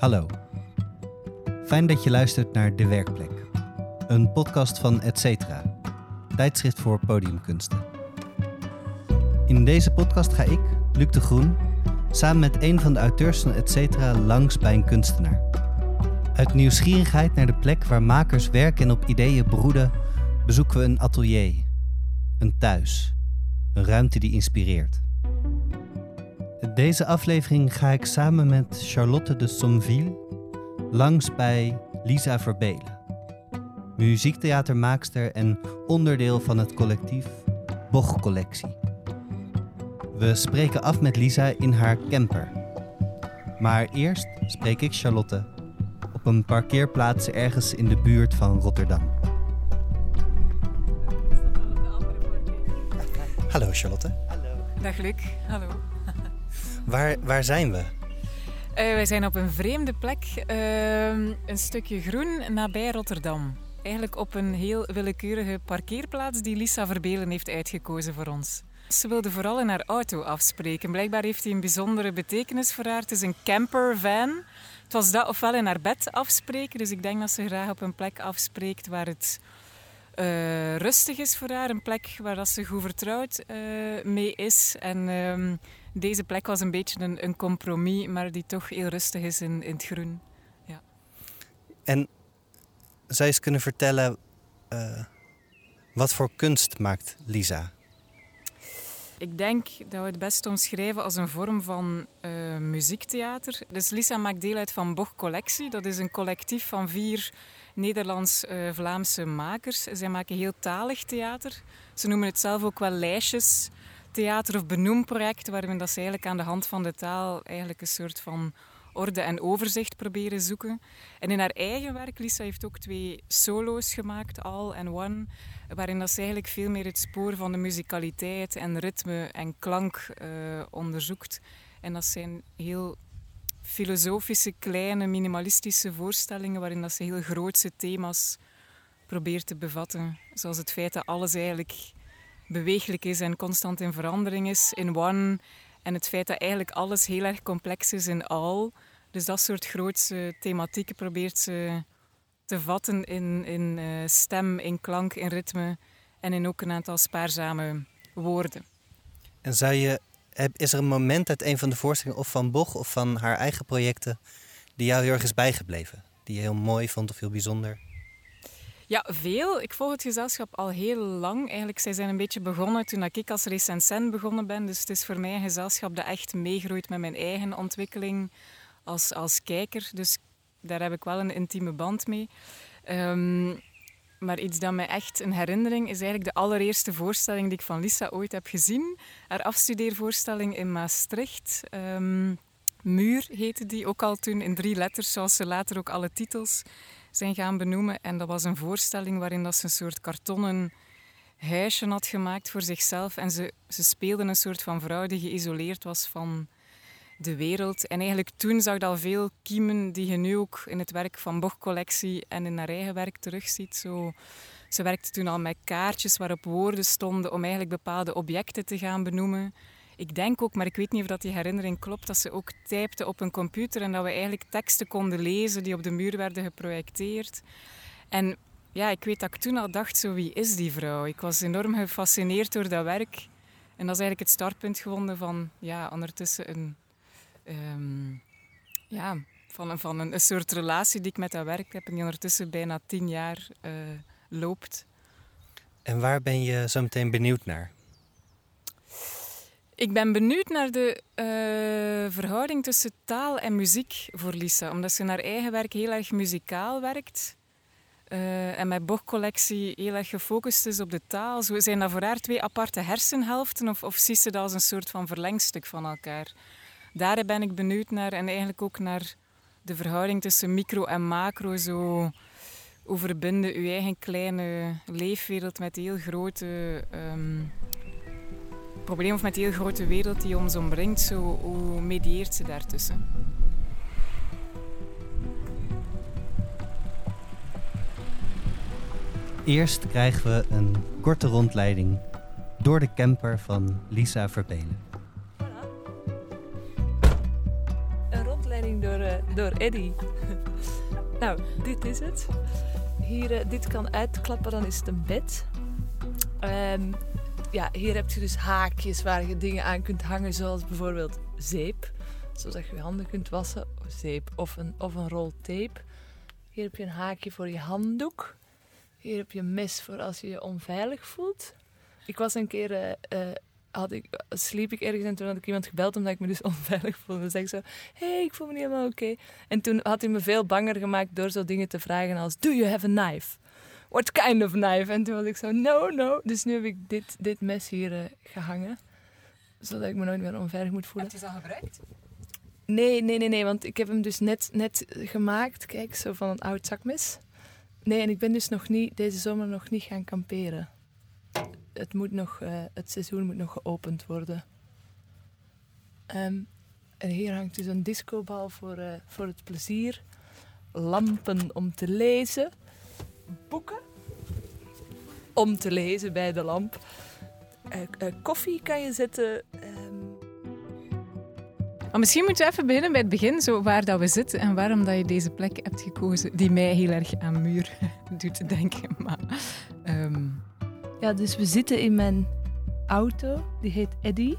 Hallo. Fijn dat je luistert naar De Werkplek. Een podcast van Etcetera, tijdschrift voor podiumkunsten. In deze podcast ga ik, Luc de Groen, samen met een van de auteurs van Etcetera langs bij een kunstenaar. Uit nieuwsgierigheid naar de plek waar makers werken en op ideeën broeden, bezoeken we een atelier, een thuis, een ruimte die inspireert. Deze aflevering ga ik samen met Charlotte de Somville langs bij Lisa Verbelen, muziektheatermaakster en onderdeel van het collectief Boch Collectie. We spreken af met Lisa in haar camper. Maar eerst spreek ik Charlotte op een parkeerplaats ergens in de buurt van Rotterdam. Hallo Charlotte. Dag Luc, hallo. Waar, waar zijn we? Eh, wij zijn op een vreemde plek, ehm, een stukje groen nabij Rotterdam. Eigenlijk op een heel willekeurige parkeerplaats die Lisa Verbelen heeft uitgekozen voor ons. Ze wilde vooral in haar auto afspreken. Blijkbaar heeft hij een bijzondere betekenis voor haar. Het is een campervan. Het was dat ofwel in haar bed afspreken, dus ik denk dat ze graag op een plek afspreekt waar het eh, rustig is voor haar. Een plek waar dat ze goed vertrouwd eh, mee is. En ehm, deze plek was een beetje een, een, compromis, maar die toch heel rustig is in, in het groen. Ja. En zou je eens kunnen vertellen uh, wat voor kunst maakt Lisa? Ik denk dat we het best omschrijven als een vorm van uh, muziektheater. Dus Lisa maakt deel uit van Boch Collectie. Dat is een collectief van vier Nederlands-Vlaamse makers. Zij maken heel talig theater. Ze noemen het zelf ook wel lijstjes theater of benoemproject, waarin ze eigenlijk aan de hand van de taal eigenlijk een soort van orde en overzicht proberen zoeken. En in haar eigen werk, Lisa heeft ook twee solo's gemaakt, All and One, waarin dat ze eigenlijk veel meer het spoor van de muzikaliteit en ritme en klank uh, onderzoekt. En dat zijn heel filosofische, kleine, minimalistische voorstellingen waarin dat ze heel grootse thema's probeert te bevatten. Zoals het feit dat alles eigenlijk beweeglijk is en constant in verandering is in one. En het feit dat eigenlijk alles heel erg complex is in all. Dus dat soort grootse thematieken probeert ze te vatten in, in uh, stem, in klank, in ritme en in ook een aantal spaarzame woorden. En zou je, is er een moment uit een van de voorstellingen of van Boch of van haar eigen projecten die jou heel erg is bijgebleven? Die je heel mooi vond of heel bijzonder? Ja, veel. Ik volg het gezelschap al heel lang. Eigenlijk, zij zijn een beetje begonnen toen ik als recensent begonnen ben. Dus het is voor mij een gezelschap dat echt meegroeit met mijn eigen ontwikkeling als, als kijker. Dus daar heb ik wel een intieme band mee. Um, maar iets dat mij echt een herinnering is eigenlijk de allereerste voorstelling die ik van Lisa ooit heb gezien. Haar afstudeervoorstelling in Maastricht. Um, Muur heette die, ook al toen in drie letters, zoals ze later ook alle titels zijn gaan benoemen. En dat was een voorstelling waarin dat ze een soort kartonnen huisje had gemaakt voor zichzelf. En ze, ze speelde een soort van vrouw die geïsoleerd was van de wereld. En eigenlijk toen zag je al veel kiemen die je nu ook in het werk van Boch Collectie en in haar eigen werk terugziet. Zo, ze werkte toen al met kaartjes waarop woorden stonden om eigenlijk bepaalde objecten te gaan benoemen. Ik denk ook, maar ik weet niet of dat die herinnering klopt, dat ze ook typte op een computer en dat we eigenlijk teksten konden lezen die op de muur werden geprojecteerd. En ja, ik weet dat ik toen al dacht, zo wie is die vrouw? Ik was enorm gefascineerd door dat werk. En dat is eigenlijk het startpunt gevonden van ja, ondertussen een, um, ja, van, een, van een, soort relatie die ik met dat werk heb en die ondertussen bijna tien jaar uh, loopt. En waar ben je zo meteen benieuwd naar? Ik ben benieuwd naar de uh, verhouding tussen taal en muziek voor Lisa. Omdat ze in haar eigen werk heel erg muzikaal werkt. Uh, en mijn bochtcollectie heel erg gefocust is op de taal. Zijn dat voor haar twee aparte hersenhelften of, of ziet ze dat als een soort van verlengstuk van elkaar? Daar ben ik benieuwd naar en eigenlijk ook naar de verhouding tussen micro en macro. Zo overbinden uw eigen kleine leefwereld met heel grote um, probleem of met de heel grote wereld die ons omringt, zo, hoe medieert ze daartussen? Eerst krijgen we een korte rondleiding door de camper van Lisa Verbelen. Een rondleiding door, uh, door Eddy. nou, dit is het. Hier, uh, dit kan uitklappen, dan is het een bed. Um, ja, hier heb je dus haakjes waar je dingen aan kunt hangen, zoals bijvoorbeeld zeep. Zodat je je handen kunt wassen, of zeep of een, of een rol tape. Hier heb je een haakje voor je handdoek. Hier heb je een mes voor als je je onveilig voelt. Ik was een keer, uh, had ik, sliep ik ergens en toen had ik iemand gebeld omdat ik me dus onveilig voelde. Dus ik zo, hé, hey, ik voel me niet helemaal oké. En toen had hij me veel banger gemaakt door zo dingen te vragen als, do you have a knife? What kind of knife? En toen was ik zo, no, no. Dus nu heb ik dit, dit mes hier uh, gehangen. Zodat ik me nooit meer onveilig moet voelen. Heb je ze al gebruikt? Nee, nee, nee, nee. Want ik heb hem dus net, net gemaakt. Kijk, zo van een oud zakmes. Nee, en ik ben dus nog niet, deze zomer nog niet gaan kamperen. Het, moet nog, uh, het seizoen moet nog geopend worden. Um, en hier hangt dus een discobal voor, uh, voor het plezier. Lampen om te lezen boeken om te lezen bij de lamp. Uh, uh, koffie kan je zetten. Um... Maar misschien moeten we even beginnen bij het begin, zo waar dat we zitten en waarom dat je deze plek hebt gekozen, die mij heel erg aan muur doet denken. Maar, um... Ja, dus we zitten in mijn auto, die heet Eddy.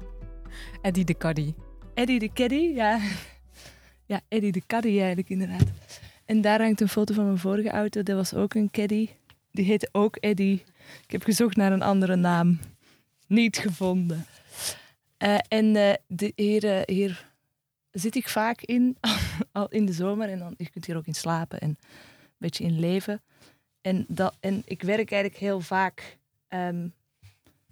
Eddy de Caddy. Eddy de Caddy, ja. Ja, Eddy de Caddy eigenlijk inderdaad. En daar hangt een foto van mijn vorige auto. Dat was ook een caddy. Die heette ook Eddy. Ik heb gezocht naar een andere naam. Niet gevonden. Uh, en uh, de, hier, uh, hier zit ik vaak in, al in de zomer. En dan, je kunt hier ook in slapen en een beetje in leven. En, dat, en ik werk eigenlijk heel vaak um,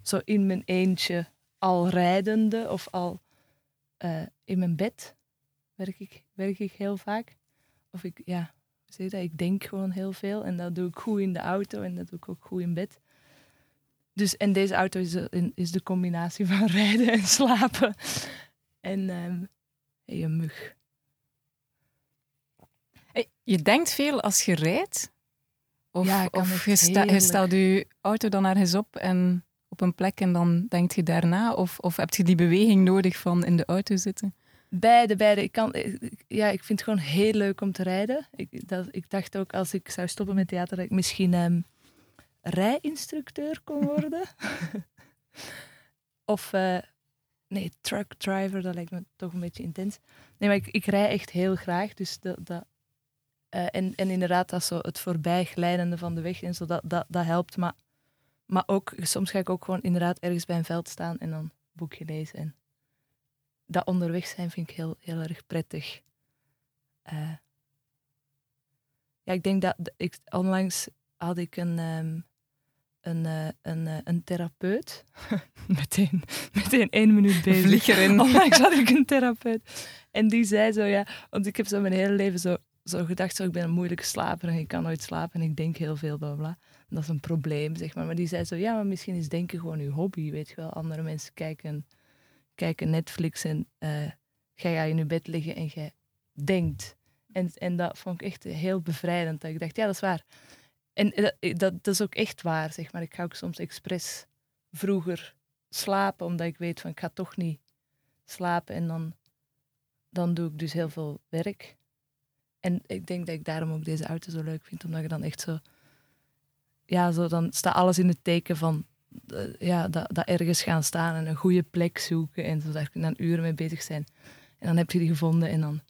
zo in mijn eentje, al rijdende of al in mijn bed werk ik, werk ik heel vaak. Of ik, ja, zie dat? Ik denk gewoon heel veel en dat doe ik goed in de auto en dat doe ik ook goed in bed. Dus, en deze auto is de, is de combinatie van rijden en slapen. En um, hey, een mug. Je denkt veel als je rijdt? Of, ja, of je, sta, je, stelt je auto dan ergens op en op een plek en dan denkt je daarna? Of, of heb je die beweging nodig van in de auto zitten? Beide, beide. Ik, kan, ja, ik vind het gewoon heel leuk om te rijden. Ik, dat, ik dacht ook als ik zou stoppen met theater dat ik misschien um, rijinstructeur kon worden. of, uh, nee, truck driver, dat lijkt me toch een beetje intens. Nee, maar ik, ik rij echt heel graag. Dus dat, dat, uh, en, en inderdaad, dat zo het voorbijglijdende van de weg en zo, dat, dat, dat helpt. Maar, maar ook, soms ga ik ook gewoon inderdaad ergens bij een veld staan en dan boekje lezen. En dat onderweg zijn vind ik heel, heel erg prettig. Uh, ja, ik denk dat ik onlangs had ik een, um, een, uh, een, uh, een therapeut. meteen, meteen één minuut bezig. Vlieg erin. Onlangs had ik een therapeut. En die zei zo, ja, want ik heb zo mijn hele leven zo, zo gedacht, zo, ik ben een moeilijke slaper en ik kan nooit slapen en ik denk heel veel, bla bla. Dat is een probleem, zeg maar. Maar die zei zo, ja, maar misschien is denken gewoon uw hobby, weet je wel. Andere mensen kijken kijken Netflix en uh, ga je in je bed liggen en jij denkt. En, en dat vond ik echt heel bevrijdend. Dat ik dacht, ja, dat is waar. En dat, dat, dat is ook echt waar, zeg maar. Ik ga ook soms expres vroeger slapen, omdat ik weet van ik ga toch niet slapen. En dan, dan doe ik dus heel veel werk. En ik denk dat ik daarom ook deze auto zo leuk vind, omdat je dan echt zo... Ja, zo dan staat alles in het teken van ja, dat, dat ergens gaan staan en een goede plek zoeken. En zo daar dan uren mee bezig zijn. En dan heb je die gevonden en dan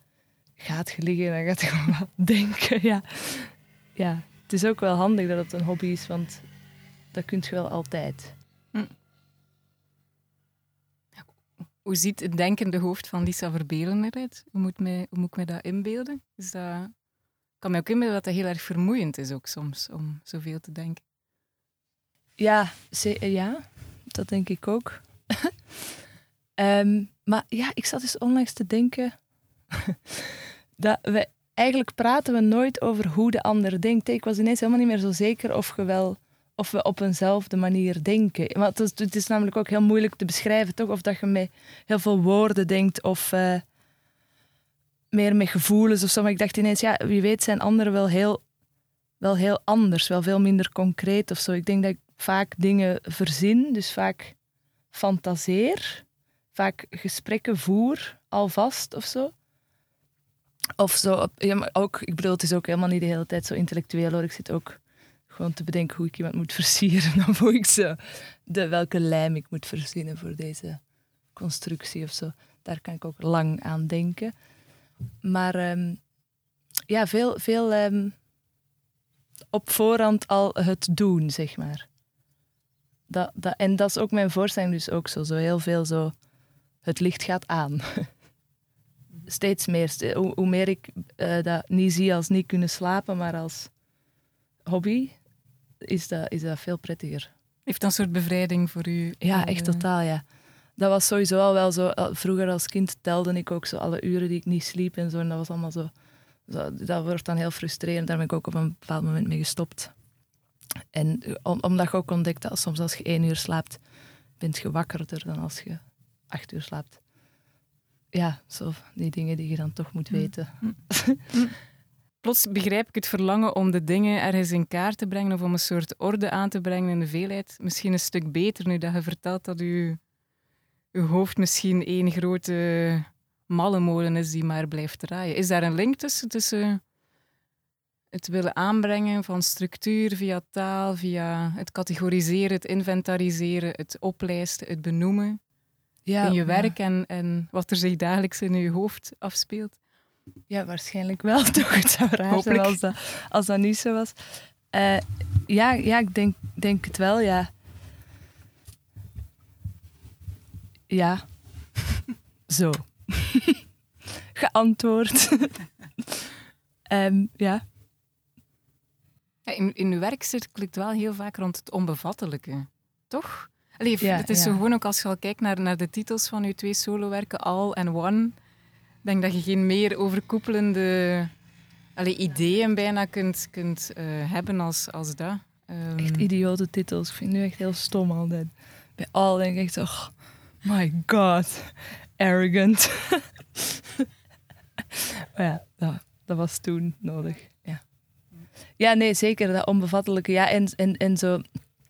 gaat je liggen en dan gaat je gewoon denken. Ja. ja, het is ook wel handig dat het een hobby is, want dat kun je wel altijd. Hm. Hoe ziet het denkende hoofd van Lisa Verbelen eruit? Hoe moet, mij, hoe moet ik me dat inbeelden? Is dat... Ik kan me ook inbeelden dat het heel erg vermoeiend is ook soms om zoveel te denken. Ja, eh, ja dat denk ik ook. um, maar ja, ik zat dus onlangs te denken dat we eigenlijk praten we nooit over hoe de ander denkt. Ik was ineens helemaal niet meer zo zeker of, we wel, of we op eenzelfde manier denken. Want het is, namelijk ook heel moeilijk te beschrijven, toch? Of dat je met heel veel woorden denkt of uh, meer met gevoelens of zo. Maar ik dacht ineens, ja, wie weet zijn anderen wel heel, wel heel anders, wel veel minder concreet of zo. Ik denk dat ik vaak dingen verzin, dus vaak fantaseer, vaak gesprekken voer alvast of zo. Of zo, ja, maar ook, ik bedoel, het is ook helemaal niet de hele tijd zo intellectueel hoor. Ik zit ook gewoon te bedenken hoe ik iemand moet versieren. Of hoe ik zo, de, welke lijm ik moet verzinnen voor deze constructie of zo. Daar kan ik ook lang aan denken. Maar ehm, ja, veel, veel ehm, op voorhand al het doen, zeg maar. Dat, dat, en dat is ook mijn voorstelling dus ook zo. Zo heel veel zo, het licht gaat aan. Steeds meer. Hoe, hoe meer ik uh, dat niet zie als niet kunnen slapen, maar als hobby, is dat, is dat veel prettiger. Heeft dat een soort bevrijding voor u? Ja, echt eh, totaal, ja. Dat was sowieso al wel zo. Vroeger als kind telde ik ook zo alle uren die ik niet sliep en zo. En dat was allemaal zo dat wordt dan heel frustrerend. Daar ben ik ook op een bepaald moment mee gestopt. En omdat je ook ontdekt dat soms als je één uur slaapt, bent je wakkerder dan als je acht uur slaapt. Ja, zo die dingen die je dan toch moet mm. weten. Mm. Plots begrijp ik het verlangen om de dingen ergens in kaart te brengen of om een soort orde aan te brengen in de veelheid. Misschien een stuk beter nu dat je vertelt dat je, je hoofd misschien één grote malle molen is die maar blijft draaien. Is daar een link tussen, tussen het willen aanbrengen van structuur via taal, via het categoriseren, het inventariseren, het oplijsten, het benoemen ja, in je werk en, en wat er zich dagelijks in je hoofd afspeelt? Ja, waarschijnlijk wel toch. Het zou raar zijn als dat, als dat niet zo was. Uh, ja, ja, ik denk, denk het wel, ja. Ja. zo. Geantwoord. um, ja. ja. in, in uw werk klikt wel heel vaak rond het onbevattelijke, toch? Allee, ja, het is zo gewoon ook als je al kijkt naar, naar de titels van uw twee solowerken, All and One, denk dat je geen meer overkoepelende allee, ideeën bijna kunt, kunt uh, hebben als, als dat. Um... Echt idiote titels. Ik vind het nu echt heel stom altijd. Bij All denk ik echt oh my god arrogant. ja, dat, dat, was toen nodig. Ja. ja, nee, zeker. Dat onbevattelijke. Ja, en, en, en zo.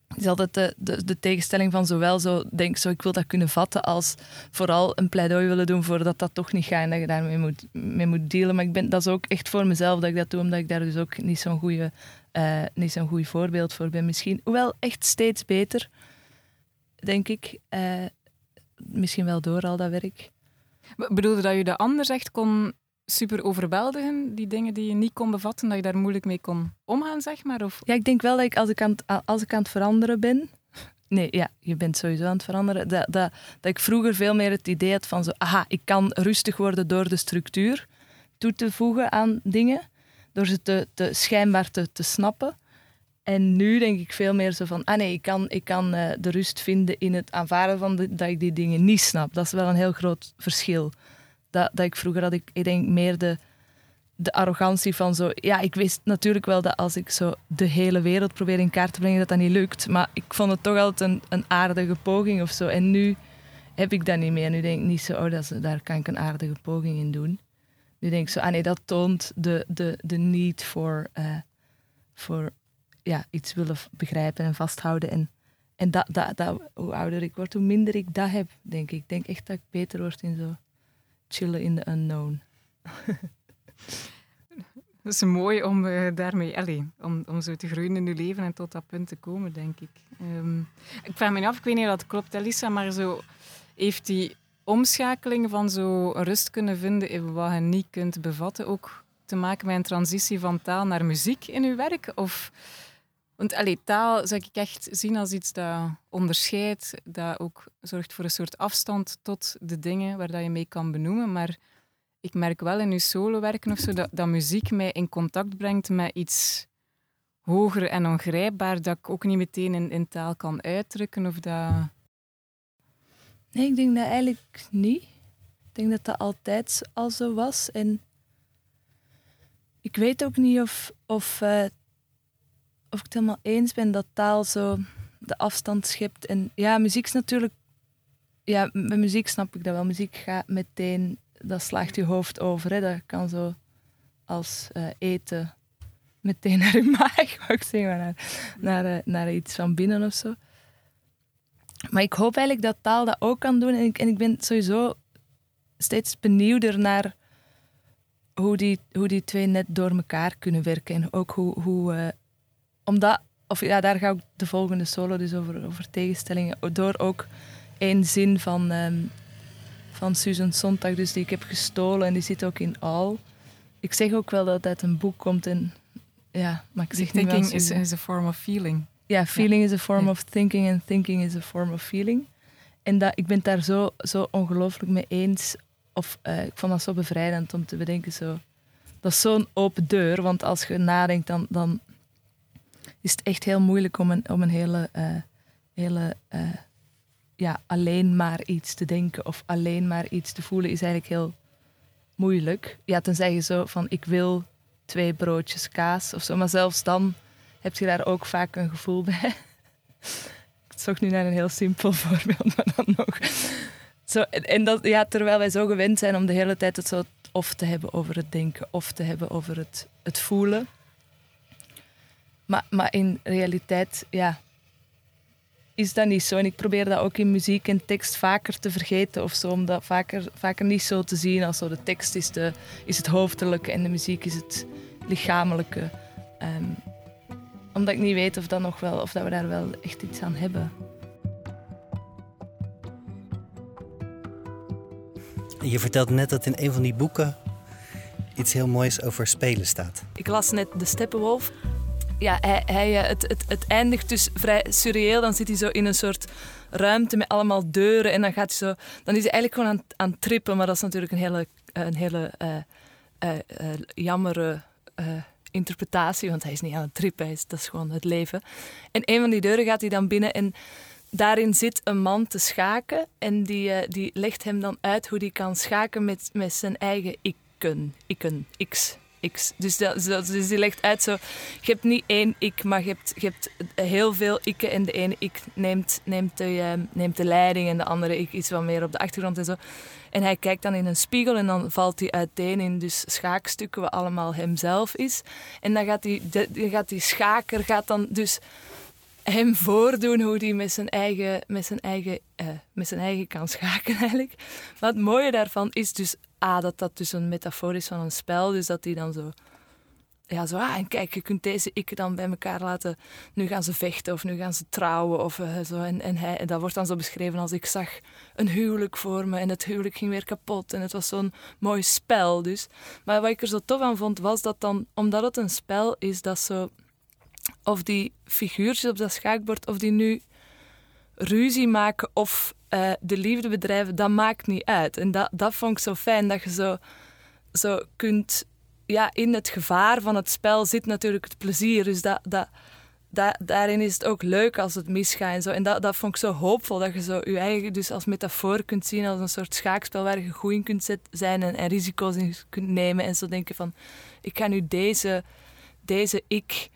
Het is altijd de, de, de, tegenstelling van zowel zo, denk zo, ik wil dat kunnen vatten, als vooral een pleidooi willen doen voor dat dat toch niet gaat en dat je daarmee moet, mee moet dealen. Maar ik ben, dat is ook echt voor mezelf dat ik dat doe, omdat ik daar dus ook niet zo'n goede, uh, niet zo'n goed voorbeeld voor ben misschien. Hoewel echt steeds beter, denk ik. Uh, misschien wel door al dat werk. Bedoelde dat je de anders echt kon super overweldigen, die dingen die je niet kon bevatten, dat je daar moeilijk mee kon omgaan, zeg maar? Of? Ja, ik denk wel dat ik als ik aan het, als ik aan het veranderen ben, Nee, ja, je bent sowieso aan het veranderen. Dat, dat, dat ik vroeger veel meer het idee had van zo, aha, ik kan rustig worden door de structuur toe te voegen aan dingen, door ze te, te schijnbaar te, te snappen. En nu denk ik veel meer zo van, ah nee, ik kan, ik kan uh, de rust vinden in het aanvaarden van dat ik die dingen niet snap. Dat is wel een heel groot verschil. Dat, dat ik vroeger had, ik, ik denk meer de, de arrogantie van zo, ja, ik wist natuurlijk wel dat als ik zo de hele wereld probeer in kaart te brengen, dat dat niet lukt. Maar ik vond het toch altijd een, een aardige poging of zo. En nu heb ik dat niet meer. Nu denk ik niet zo, oh, dat daar kan ik een aardige poging in doen. Nu denk ik zo, ah nee, dat toont de, de, de need voor, uh, voor ja, iets willen begrijpen en vasthouden. En, en dat, dat, dat, hoe ouder ik word, hoe minder ik dat heb, denk ik. Ik denk echt dat ik beter word in zo chillen in de unknown. Dat is mooi om uh, daarmee, allez, om, om zo te groeien in je leven en tot dat punt te komen, denk ik. Um, ik vraag me af, ik weet niet of dat klopt, Elisa, maar zo heeft die omschakeling van zo rust kunnen vinden in wat je niet kunt bevatten ook te maken met een transitie van taal naar muziek in uw werk? Of want allee, taal zou ik echt zien als iets dat onderscheidt, dat ook zorgt voor een soort afstand tot de dingen waar dat je mee kan benoemen. Maar ik merk wel in uw solowerken of zo dat, dat muziek mij in contact brengt met iets hoger en ongrijpbaar dat ik ook niet meteen in, in taal kan uitdrukken. Of dat... Nee, ik denk dat eigenlijk niet. Ik denk dat dat altijd al zo was. En ik weet ook niet of, of uh, of ik het helemaal eens ben dat taal zo de afstand schept. En ja, muziek is natuurlijk. Ja, met muziek snap ik dat wel. Muziek gaat meteen, dat slaagt je hoofd over. Hè. Dat kan zo als uh, eten meteen naar je maag, wou ik zeggen, naar, naar, uh, naar iets van binnen of zo. Maar ik hoop eigenlijk dat taal dat ook kan doen. En ik, en ik ben sowieso steeds benieuwder naar hoe die, hoe die twee net door elkaar kunnen werken. En ook hoe, hoe eh, omdat, of ja, daar ga ik de volgende solo dus over, over tegenstellingen. Door ook één zin van, ehm, van Susan Sontag, dus die ik heb gestolen en die zit ook in Al. Ik zeg ook wel dat het uit een boek komt en ja, maar ik zeg Thinking niet is, is a form of feeling. Ja, feeling is a form of thinking en thinking is a form of feeling. En dat, ik ben het daar zo, zo ongelooflijk mee eens. Of uh, ik vond dat zo bevrijdend om te bedenken. Zo. Dat is zo'n open deur, want als je nadenkt, dan, dan is het echt heel moeilijk om een, hele, uh, hele uh, ja, alleen maar iets te denken of alleen maar iets te voelen, is eigenlijk heel moeilijk. Ja, tenzij je zo van ik wil twee broodjes kaas of zo, maar zelfs dan heb je daar ook vaak een gevoel bij. ik zocht nu naar een heel simpel voorbeeld, maar dan nog. Zo, en dat, ja, terwijl wij zo gewend zijn om de hele tijd het zo of te hebben over het denken of te hebben over het, het voelen. Maar, maar in realiteit, ja, is dat niet zo. En ik probeer dat ook in muziek en tekst vaker te vergeten of zo. Om dat vaker, vaker niet zo te zien als zo de tekst is, de, is het hoofdelijke en de muziek is het lichamelijke. Um, omdat ik niet weet of, dat nog wel, of dat we daar wel echt iets aan hebben. Je vertelt net dat in een van die boeken iets heel moois over spelen staat. Ik las net De Steppenwolf. Ja, hij, hij, eh, het, het, het eindigt dus vrij surreëel. Dan zit hij zo in een soort ruimte met allemaal deuren. En dan, gaat hij zo, dan is hij eigenlijk gewoon aan, aan het trippen. Maar dat is natuurlijk een hele, een hele uh, jammere interpretatie, want hij is niet aan het trippen, is, dat is gewoon het leven. En een van die deuren gaat hij dan binnen en daarin zit een man te schaken en die, die legt hem dan uit hoe hij kan schaken met, met zijn eigen ikken, ikken, x. Dus, dat, dus die legt uit zo, je hebt niet één ik, maar je hebt, hebt heel veel ikken en de ene ik neemt, neemt, de, uh, neemt de leiding en de andere ik iets wat meer op de achtergrond en zo. En hij kijkt dan in een spiegel en dan valt hij uiteen in dus schaakstukken wat allemaal hemzelf is. En dan gaat die, gaat die schaker gaat dan dus hem voordoen hoe hij met zijn eigen, met zijn eigen, uh, met zijn eigen kan schaken eigenlijk. Maar het mooie daarvan is dus A, dat dat dus een metafoor is van een spel. Dus dat hij dan zo ja, zo, ah, en kijk, je kunt deze ik dan bij elkaar laten. Nu gaan ze vechten of nu gaan ze trouwen. Of, uh, zo. En, en, hij, dat wordt dan zo beschreven als ik zag een huwelijk voor me en het huwelijk ging weer kapot. En het was zo'n mooi spel. Dus. Maar wat ik er zo tof aan vond, was dat dan, omdat het een spel is, dat zo. Of die figuurtjes op dat schaakbord, of die nu ruzie maken of uh, de liefde bedrijven, dat maakt niet uit. En dat, dat vond ik zo fijn, dat je zo, zo kunt ja, in het gevaar van het spel zit natuurlijk het plezier. Dus dat, dat, dat, daarin is het ook leuk als het misgaat en zo. En dat, dat vond ik zo hoopvol, dat je zo je eigen dus als metafoor kunt zien, als een soort schaakspel waar je goed in kunt zijn en, en risico's in kunt nemen. En zo denken van, ik ga nu deze, deze ik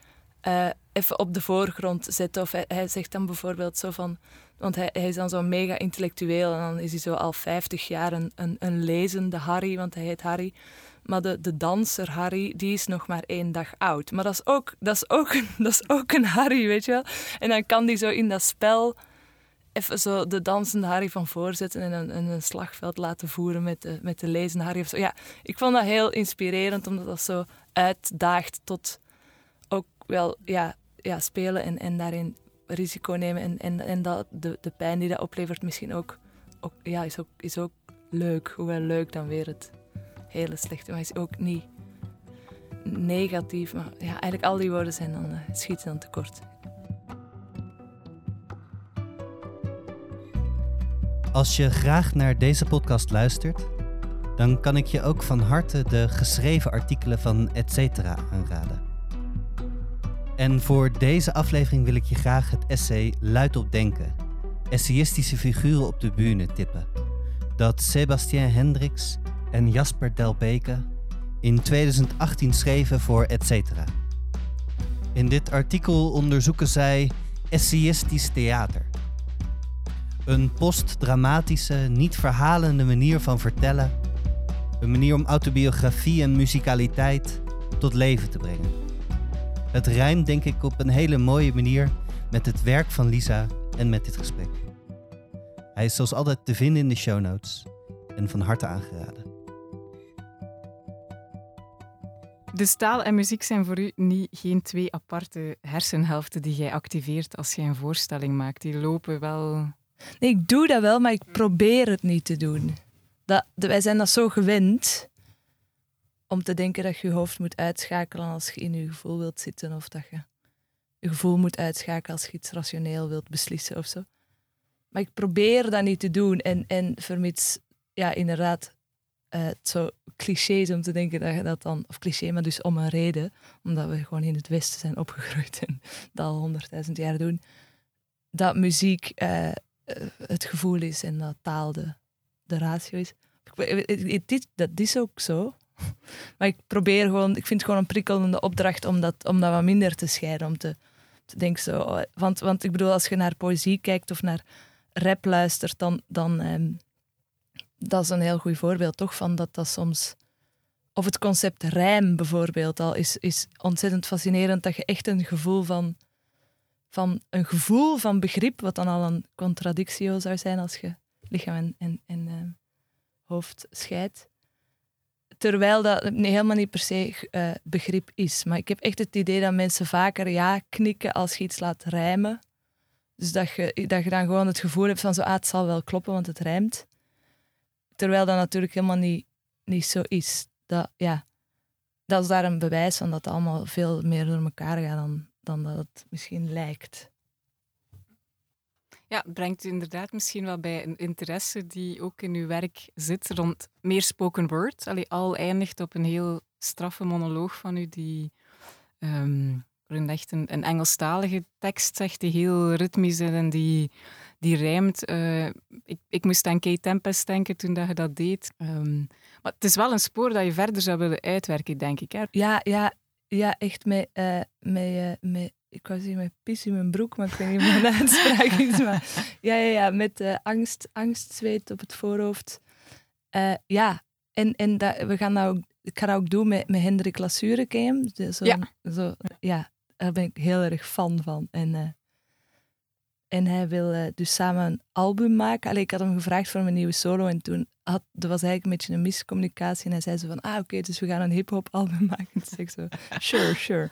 uh, even op de voorgrond zetten. Of hij, zegt dan bijvoorbeeld zo van... Want hij, hij is dan zo mega intellectueel en dan is hij zo al 50 jaar een, een, een lezende Harry, want hij heet Harry. Maar de, de danser Harry, die is nog maar één dag oud. Maar dat is, ook, dat, is ook, dat is ook een Harry, weet je wel. En dan kan die zo in dat spel even zo de dansende Harry van voorzetten en een, een slagveld laten voeren met de, met de lezende Harry. Of zo. Ja, ik vond dat heel inspirerend, omdat dat zo uitdaagt tot wel ja, ja, spelen en, en daarin risico nemen. En, en, en dat, de, de pijn die dat oplevert misschien ook, ook, ja, is, ook, is ook leuk. Hoewel leuk dan weer het hele slechte, maar is ook niet negatief. Maar ja, eigenlijk al die woorden zijn dan, uh, schieten dan tekort. Als je graag naar deze podcast luistert, dan kan ik je ook van harte de geschreven artikelen van Etcetera aanraden. En voor deze aflevering wil ik je graag het essay Luid op Denken, essayistische figuren op de bühne tippen, dat Sebastien Hendricks en Jasper Delbeke in 2018 schreven voor Etcetera. In dit artikel onderzoeken zij essayistisch theater. Een postdramatische, niet verhalende manier van vertellen. Een manier om autobiografie en muzikaliteit tot leven te brengen. Het rijmt denk ik op een hele mooie manier met het werk van Lisa en met dit gesprek. Hij is zoals altijd te vinden in de show notes en van harte aangeraden. Dus taal en muziek zijn voor u niet, geen twee aparte hersenhelften die jij activeert als je een voorstelling maakt. Die lopen wel. Nee, ik doe dat wel, maar ik probeer het niet te doen. Dat, wij zijn dat zo gewend om te denken dat je je hoofd moet uitschakelen als je in je gevoel wilt zitten of dat je je gevoel moet uitschakelen als je iets rationeel wilt beslissen of zo. Maar ik probeer dat niet te doen en, en vermits, ja, inderdaad, uh, het zo cliché is om te denken dat je dat dan, of cliché, maar dus om een reden, omdat we gewoon in het Westen zijn opgegroeid en dat al honderdduizend jaar doen, dat muziek uh, het gevoel is en dat taal de, de ratio is. Dat is ook zo. Maar ik probeer gewoon, ik vind het gewoon een prikkelende opdracht om dat, om dat wat minder te scheiden. Om te, denken zo. Oh, want, want ik bedoel, als je naar poëzie kijkt of naar rap luistert, dan. dan um, dat is een heel goed voorbeeld, toch? Van dat dat soms. Of het concept rijm bijvoorbeeld al is, is ontzettend fascinerend. Dat je echt een gevoel van. Van een gevoel van begrip, wat dan al een contradictio zou zijn als je lichaam en, en, uh, hoofd scheidt. Terwijl dat helemaal niet per se uh, begrip is. Maar ik heb echt het idee dat mensen vaker ja knikken als je iets laat rijmen. Dus dat je, dat je dan gewoon het gevoel hebt van zo, ah, het zal wel kloppen, want het rijmt. Terwijl dat natuurlijk helemaal niet, niet zo is. Dat, ja, dat is daar een bewijs van dat het allemaal veel meer door elkaar gaat dan, dan dat het misschien lijkt. Ja, brengt u inderdaad misschien wel bij een interesse die ook in uw werk zit rond meer spoken word. Allee, al eindigt op een heel straffe monoloog van u die um, echt een, Engelstalige tekst zegt die heel ritmisch is en die, die rijmt. Uh, ik, ik moest aan Kate Tempest denken toen dat je dat deed. Um, maar het is wel een spoor dat je verder zou willen uitwerken, denk ik. Hè? Ja, ja, ja, echt met, uh, met, met ik wou zeggen met pis in mijn broek, maar ik weet niet hoe mijn uitspraak is. Maar ja, ja, ja met uh, angst, angstzweet op het voorhoofd. Uh, ja, en, en dat, we gaan dat ook, ik ga dat ook doen met, met Hendrik Lassurenkeem. Zo, ja. Zo, ja, daar ben ik heel erg fan van. En, uh, en hij wil dus samen een album maken. Allee, ik had hem gevraagd voor mijn nieuwe solo en toen had, er was eigenlijk een beetje een miscommunicatie. En hij zei zo van, ah oké, dus we gaan een hip-hop album maken. Dus ik zo, sure, sure.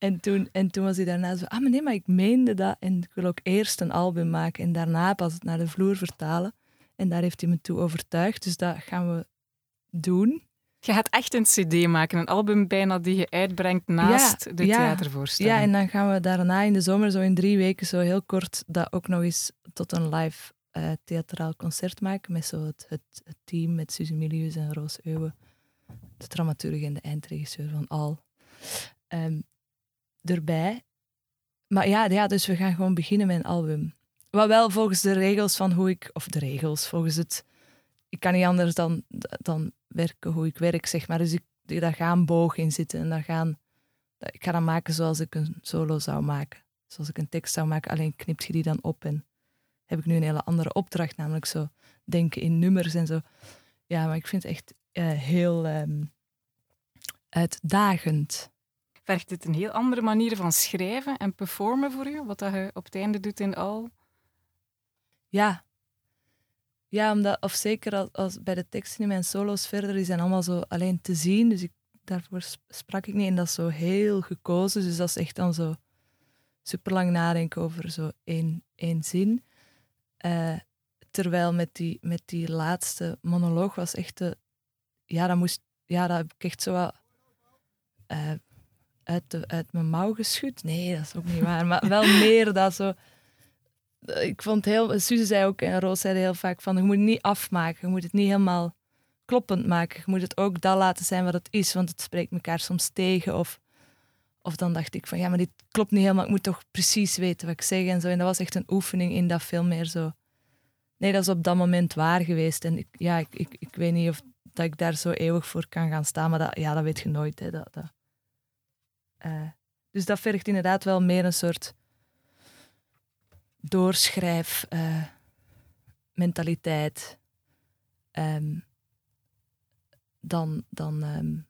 En toen, en toen was hij daarna zo, ah maar nee, maar ik meende dat en ik wil ook eerst een album maken en daarna pas het naar de vloer vertalen. En daar heeft hij me toe overtuigd, dus dat gaan we doen. Je gaat echt een cd maken, een album bijna die je uitbrengt naast de ja, theatervoorstelling. Ja, en dan gaan we daarna in de zomer, zo in drie weken, zo heel kort, dat ook nog eens tot een live uh, theatraal concert maken met zo het, het, het team, met Suze Milius en Roos Euwe, de dramaturg en de eindregisseur van Al. Um, erbij. Maar ja, ja, dus we gaan gewoon beginnen met een album. Wat wel volgens de regels van hoe ik, of de regels, volgens het, ik kan niet anders dan, dan werken hoe ik werk, zeg maar. Dus ik, daar gaan boog in zitten en daar gaan, ik ga dat maken zoals ik een solo zou maken. Zoals ik een tekst zou maken, alleen knipt je die dan op en heb ik nu een hele andere opdracht, namelijk zo denken in nummers en zo. Ja, maar ik vind het echt uh, heel um, uitdagend vergt dit een heel andere manier van schrijven en performen voor u, wat dat je op het einde doet in al? Ja. Ja, omdat, of zeker als, bij de teksten in mijn solo's verder, die zijn allemaal zo alleen te zien, dus ik, daarvoor sprak ik niet en dat zo heel gekozen, dus dat is echt dan zo super lang nadenken over zo één, één zin. Uh, terwijl met die, met die laatste monoloog was echt de, ja, dat moest, ja, dat heb ik echt zo wat, uh, uit, mijn mouw geschud. Nee, dat is ook niet waar. Maar wel meer dat zo... Ik vond heel... Suze zei ook, en Roos zei heel vaak van... Je moet het niet afmaken. Je moet het niet helemaal kloppend maken. Je moet het ook dat laten zijn wat het is. Want het spreekt elkaar soms tegen. Of, of dan dacht ik van... Ja, maar dit klopt niet helemaal. Ik moet toch precies weten wat ik zeg en zo. En dat was echt een oefening in dat veel meer zo... Nee, dat is op dat moment waar geweest. En ik, ja, ik, ik, ik weet niet of dat ik daar zo eeuwig voor kan gaan staan. Maar dat, ja, dat weet je nooit. Hè. Dat, dat, uh, dus dat vergt inderdaad wel meer een soort doorschrijf uh, mentaliteit um, dan, dan um,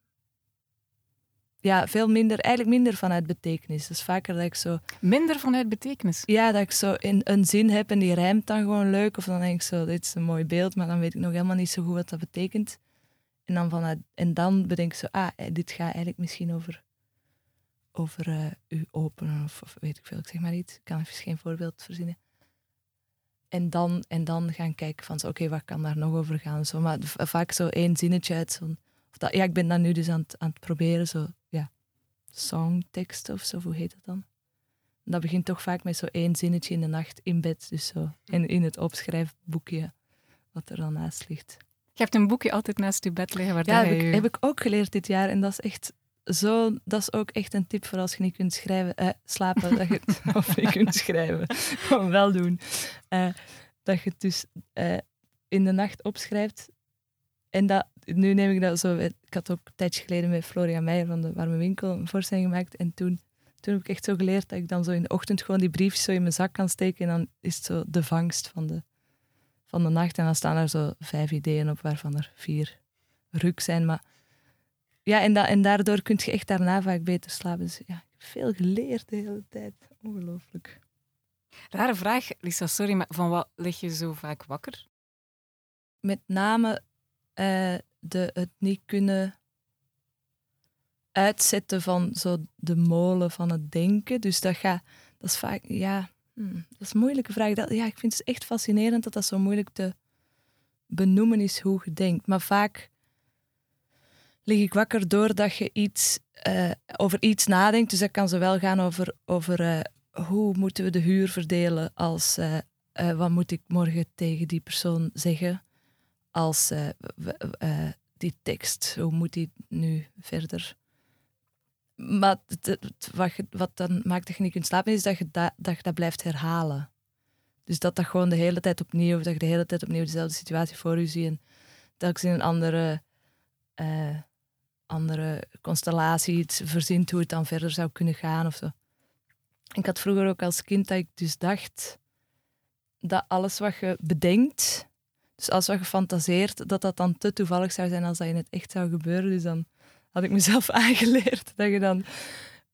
ja, veel minder, eigenlijk minder vanuit betekenis. Dus vaker dat ik zo... Minder vanuit betekenis? Ja, dat ik zo in een zin heb en die rijmt dan gewoon leuk. Of dan denk ik zo, dit is een mooi beeld, maar dan weet ik nog helemaal niet zo goed wat dat betekent. En dan, vanuit, en dan bedenk ik zo, ah, eh, dit gaat eigenlijk misschien over, over eh, u openen of, of weet ik veel, ik zeg maar iets. Ik kan even geen voorbeeld verzinnen. En dan, en dan gaan kijken van, zo, oké, wat kan daar nog over gaan? Zo, maar vaak zo één zinnetje uit zo'n... ja, ik ben dat nu dus aan het, aan het proberen, zo, ja, songtekst of zo, hoe heet dat dan? Dat begint toch vaak met zo één zinnetje in de nacht in bed, dus zo. En in het opschrijfboekje wat er dan naast ligt. Je hebt een boekje altijd naast je bed liggen waar Ja, dat heb je... ik, heb ik ook geleerd dit jaar. En dat is echt zo... Dat is ook echt een tip voor als je niet kunt schrijven... Eh, slapen, dat je het... Of niet kunt schrijven. Gewoon wel doen. Eh, dat je het dus eh, in de nacht opschrijft. En dat, nu neem ik dat zo... Ik had ook een tijdje geleden met Florian Meijer van de Warme Winkel een voorstelling gemaakt. En toen, toen heb ik echt zo geleerd dat ik dan zo in de ochtend gewoon die briefjes zo in mijn zak kan steken. En dan is het zo de vangst van de, van de nacht. En dan staan er zo vijf ideeën op, waarvan er vier ruk zijn. Maar ja, en, da en daardoor kun je echt daarna vaak beter slapen. Dus ja, ik heb veel geleerd de hele tijd. Ongelooflijk. Rare vraag, Lisa, sorry, maar van wat lig je zo vaak wakker? Met name eh, de, het niet kunnen uitzetten van zo de molen van het denken. Dus dat gaat, dat is vaak, ja, hm, dat is een moeilijke vraag. Dat, ja, ik vind het echt fascinerend dat dat zo moeilijk te benoemen is hoe je denkt. Maar vaak lig ik wakker doordat je iets, eh, over iets nadenkt. Dus dat kan zowel gaan over, over eh, hoe moeten we de huur verdelen als eh, wat moet ik morgen tegen die persoon zeggen als die tekst, hoe moet die nu verder? Maar wat, wat dan maakt dat je niet kunt slapen, is dat je, da- dat dat blijft herhalen. Dus dat dat gewoon de hele tijd opnieuw, dat je de hele tijd opnieuw dezelfde situatie voor je ziet en telkens in een andere, andere constellatie iets verzint hoe het dan verder zou kunnen gaan of zo. Ik had vroeger ook als kind dat ik dus dacht dat alles wat je bedenkt, dus alles wat je fantaseert, dat dat dan te toevallig zou zijn als dat in het echt zou gebeuren. Dus dan had ik mezelf aangeleerd dat je dan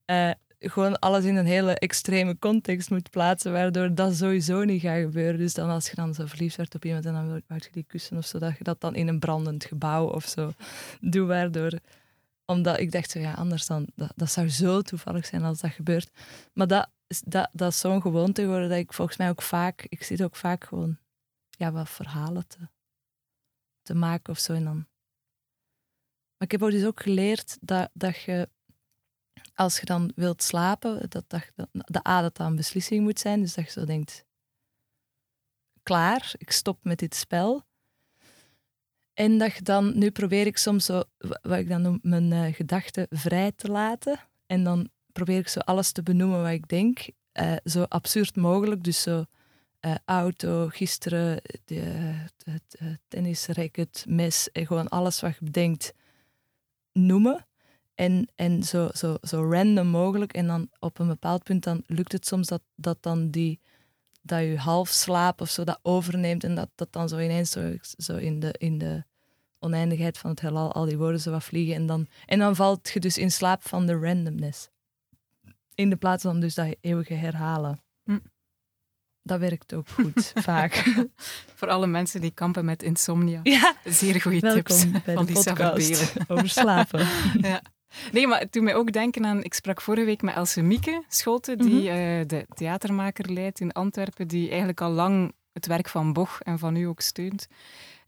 eh, gewoon alles in een hele extreme context moet plaatsen, waardoor dat sowieso niet gaat gebeuren. Dus dan als je dan zo verliefd werd op iemand en dan wou je die kussen of zo, dat je dat dan in een brandend gebouw of zo doet, waardoor... Omdat ik dacht, zo, ja, anders dan... Dat, dat zou zo toevallig zijn als dat gebeurt. Maar dat, dat, dat is zo'n gewoonte geworden dat ik volgens mij ook vaak... Ik zit ook vaak gewoon ja, wat verhalen te, te maken of zo. En dan... Maar ik heb ook dus ook geleerd dat, dat je, als je dan wilt slapen, dat, dat, de A, dat dat een beslissing moet zijn. Dus dat je zo denkt, klaar, ik stop met dit spel. En dat dan, nu probeer ik soms zo, wa- wat ik dan noem, mijn eh, gedachten vrij te laten. En dan probeer ik zo alles te benoemen wat ik denk, eh, zo absurd mogelijk. Dus zo eh, auto, gisteren, het tennisracket, mes, en gewoon alles wat je bedenkt noemen. En, en zo, zo, zo random mogelijk. En dan op een bepaald punt dan lukt het soms dat, dat dan die dat je half slaap of zo dat overneemt en dat dat dan zo ineens zo, zo in, de, in de oneindigheid van het heelal al die woorden zo wat vliegen en dan, en dan valt je dus in slaap van de randomness. In de plaats van dus dat eeuwige herhalen. Hm. Dat werkt ook goed, vaak. Voor alle mensen die kampen met insomnia. ja, Zeer goede tips van de Lisa podcast over slapen. Ja. Nee, maar het doet mij ook denken aan... Ik sprak vorige week met Else Mieke Scholte, die eh, de theatermaker leidt in Antwerpen, die eigenlijk al lang het werk van Boch en van u ook steunt.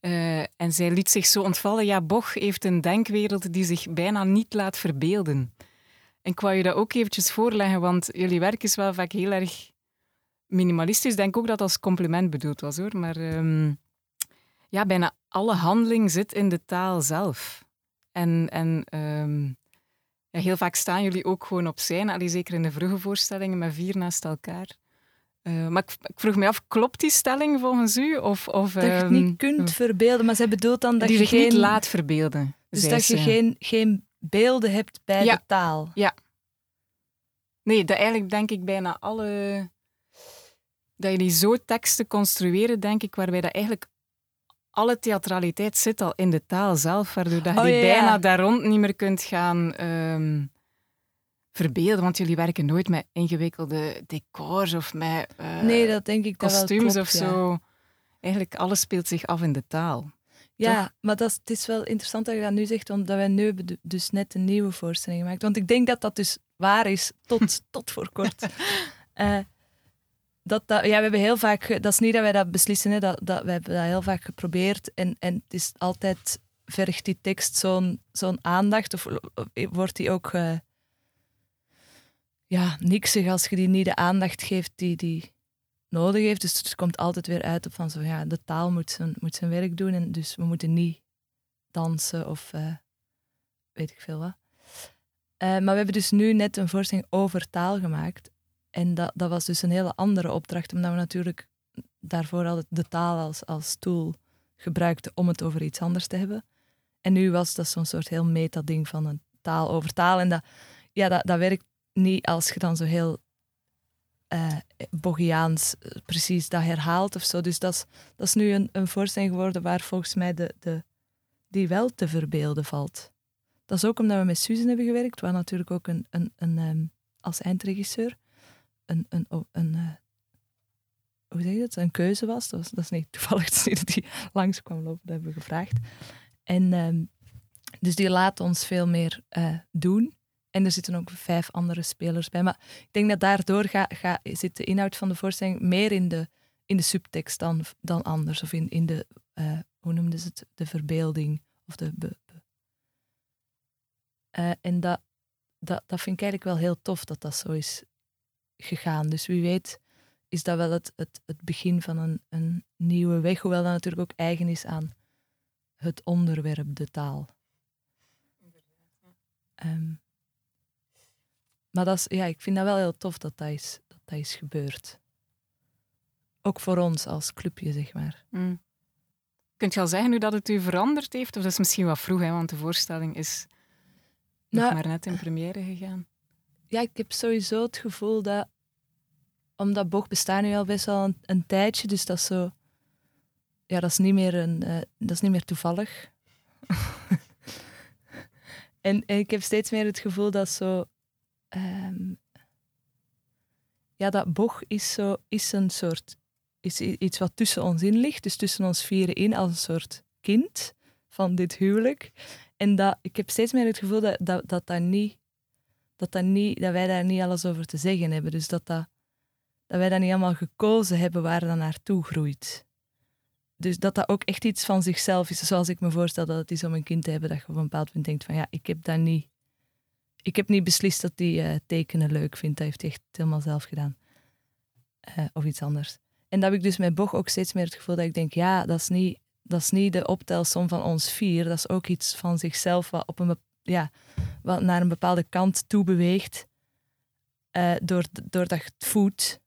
Eh, en zij liet zich zo ontvallen, ja, Boch heeft een denkwereld die zich bijna niet laat verbeelden. En ik wou je dat ook eventjes voorleggen, want jullie werk is wel vaak heel erg minimalistisch. Ik denk ook dat dat als compliment bedoeld was, hoor. Maar ehm, ja, bijna alle handeling zit in de taal zelf. En, en ehm, ja, heel vaak staan jullie ook gewoon op scène, allee, zeker in de vroege voorstellingen, met vier naast elkaar. Eh, maar ik, ik vroeg me af, klopt die stelling volgens u? Of, of, Dat je het ehm, niet kunt verbeelden, maar zij bedoelt dan dat die je zich niet geen... laat verbeelden. Dus dat je ze. geen, geen beelden hebt bij Ja. de taal. Nee, dat eigenlijk denk ik bijna alle... Dat jullie zo teksten construeren, denk ik, waarbij dat eigenlijk alle theatraliteit zit al in de taal zelf, waardoor dat je Oh, die ja, ja. bijna daar rond niet meer kunt gaan ehm, verbeelden. Want jullie werken nooit met ingewikkelde decors of met eh, nee, dat denk ik kostuums of ja. zo. Eigenlijk alles speelt zich af in de taal. Ja, Toch? maar dat is, het is wel interessant dat je dat nu zegt, omdat wij nu dus net een nieuwe voorstelling gemaakt. Want ik denk dat dat dus waar is tot, tot voor kort. Eh, dat, ja, we hebben heel vaak, dat is niet dat wij dat beslissen, hè, dat, dat, we hebben dat heel vaak geprobeerd. En, en het is altijd, vergt die tekst zo'n zo'n aandacht, of eh, wordt die ook eh ja, niksig als je die niet de aandacht geeft die die nodig heeft. Dus het komt altijd weer uit op van zo, ja, de taal moet zijn, moet zijn werk doen. En dus we moeten niet dansen of eh, weet ik veel wat. Maar we hebben dus nu net een voorstelling over taal gemaakt. En dat, dat was dus een hele andere opdracht, omdat we natuurlijk daarvoor altijd de taal als, als tool gebruikten om het over iets anders te hebben. En nu was dat zo'n soort heel meta-ding van een taal over taal. En dat, ja, dat, dat werkt niet als je dan zo heel eh Bogiaans eh, precies dat herhaalt of zo. Dus dat is, dat is nu een, een voorstelling geworden waar volgens mij de, de, die wel te verbeelden valt. Dat is ook omdat we met Susan hebben gewerkt, waar natuurlijk ook een, een, een ehm, als eindregisseur een, een, eh, hoe zeg je dat? Een keuze was. Dat, dat is niet toevallig, niet dat hij langs kwam lopen, dat hebben we gevraagd. En ehm, dus die laat ons veel meer eh, doen. En er zitten ook vijf andere spelers bij. Maar ik denk dat daardoor ga, ga, zit de inhoud van de voorstelling meer in de, in de subtekst dan, dan anders. Of in, in de, eh, hoe noemden ze het? De verbeelding. Of de, en dat, dat, dat vind ik eigenlijk wel heel tof dat dat zo is gegaan. Dus wie weet is dat wel het, het, het begin van een, een nieuwe weg. Hoewel dat natuurlijk ook eigen is aan het onderwerp, de taal. Ehm, maar dat is, ja, ik vind dat wel heel tof dat dat is, dat dat is gebeurd. Ook voor ons als clubje, zeg maar. Mm. Kunt je al zeggen hoe dat het u veranderd heeft? Of dat is misschien wat vroeg, hè, want de voorstelling is nog Nou, maar net in première gegaan. Ja, ik heb sowieso het gevoel dat, omdat Boog bestaat nu al best wel een, een tijdje, dus dat is zo, ja, dat is niet meer, een, eh, dat is niet meer toevallig. en, en ik heb steeds meer het gevoel dat zo, ehm, ja, dat Boog is zo, is een soort, is iets wat tussen ons in ligt, dus tussen ons vieren in als een soort kind van dit huwelijk. En dat, ik heb steeds meer het gevoel dat dat, dat, dat niet dat, niet, dat wij daar niet alles over te zeggen hebben. Dus dat, dat, wij dat niet allemaal gekozen hebben waar dat naartoe groeit. Dus dat dat ook echt iets van zichzelf is. Zoals ik me voorstel dat het is om een kind te hebben, dat je op een bepaald punt denkt van ja, ik heb dat niet... Ik heb niet beslist dat die eh, tekenen leuk vindt. Dat heeft hij echt helemaal zelf gedaan. Eh, of iets anders. En dat heb ik dus met Boch ook steeds meer het gevoel dat ik denk, ja, dat is niet, dat is niet de optelsom van ons vier. Dat is ook iets van zichzelf wat op een ja, wat naar een bepaalde kant toe beweegt, eh, door, het voedt.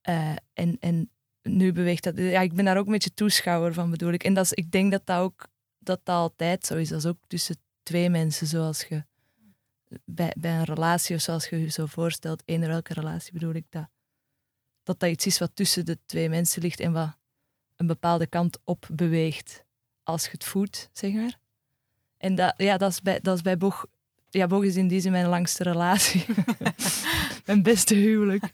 Eh, en, en nu beweegt dat. Ja, ik ben daar ook een beetje toeschouwer van, bedoel ik. En dat is, ik denk dat dat ook dat dat altijd zo is. Dat ook tussen twee mensen, zoals je bij, bij een relatie of zoals je je zo voorstelt, eender welke relatie bedoel ik dat. Dat dat iets is wat tussen de twee mensen ligt en wat een bepaalde kant op beweegt als je het voedt, zeg maar. En dat, ja, dat is bij, dat is bij Boog... Ja, Boog is in die zin mijn langste relatie. mijn beste huwelijk.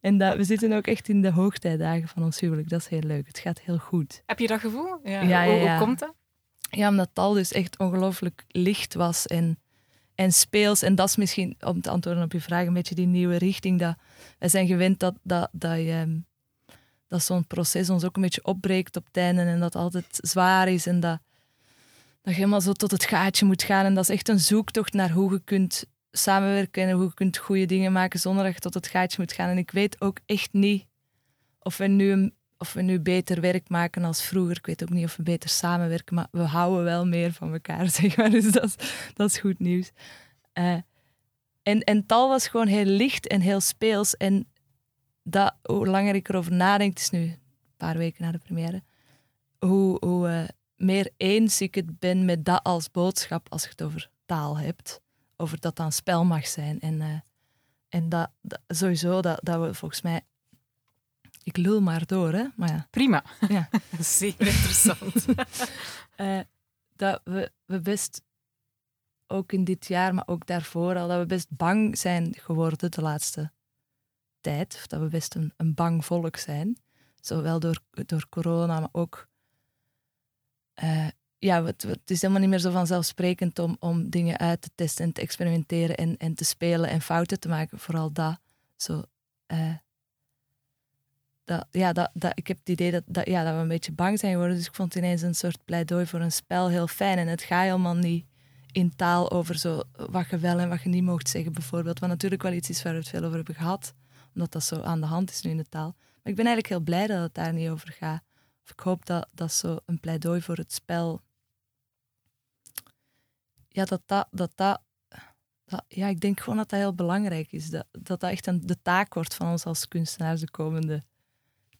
En dat, we zitten ook echt in de hoogtijdagen van ons huwelijk. Dat is heel leuk. Het gaat heel goed. Heb je dat gevoel? Ja, Ja, ja, Hoe, ja. hoe komt dat? Ja, omdat het al dus echt ongelooflijk licht was en, en speels. En dat is misschien, om te antwoorden op je vraag, een beetje die nieuwe richting. Dat, wij zijn gewend dat, dat, dat, je, ehm, dat zo'n proces ons ook een beetje opbreekt op einde en dat altijd zwaar is en dat, dat je helemaal zo tot het gaatje moet gaan. En dat is echt een zoektocht naar hoe je kunt samenwerken en hoe je kunt goede dingen maken zonder dat je tot het gaatje moet gaan. En ik weet ook echt niet of we nu, of we nu beter werk maken als vroeger. Ik weet ook niet of we beter samenwerken, maar we houden wel meer van elkaar, zeg maar. Dus dat is, dat is goed nieuws. Eh, en, en Tal was gewoon heel licht en heel speels. En dat, hoe langer ik erover nadenk, het is nu een paar weken na de première, hoe, hoe eh, meer eens ik het ben met dat als boodschap als je het over taal hebt. Over dat dat een spel mag zijn. En, eh, en dat, dat- sowieso dat, dat we volgens mij... Ik lul maar door, hè. Maar ja, Prima. Ja. Zeer interessant. eh, dat we, we best ook in dit jaar, maar ook daarvoor al, dat we best bang zijn geworden de laatste tijd. Of dat we best een, een bang volk zijn. Zowel door, door corona, maar ook eh, ja, het, het is helemaal niet meer zo vanzelfsprekend om, om dingen uit te testen en te experimenteren en, en te spelen en fouten te maken. Vooral dat. Zo, eh, dat, ja, dat, dat, ik heb het idee dat, dat, ja, dat we een beetje bang zijn geworden. Dus ik vond ineens een soort pleidooi voor een spel heel fijn. En het gaat helemaal niet in taal over zo, wat je wel en wat je niet mocht zeggen, bijvoorbeeld. Wat natuurlijk wel iets is waar we het veel over hebben gehad, omdat dat zo aan de hand is nu in de taal. Maar ik ben eigenlijk heel blij dat het daar niet over gaat. Ik hoop dat dat zo een pleidooi voor het spel. Ja, dat dat, dat, dat, dat ja, ik denk gewoon dat dat heel belangrijk is. Dat dat, dat echt een, de taak wordt van ons als kunstenaars de komende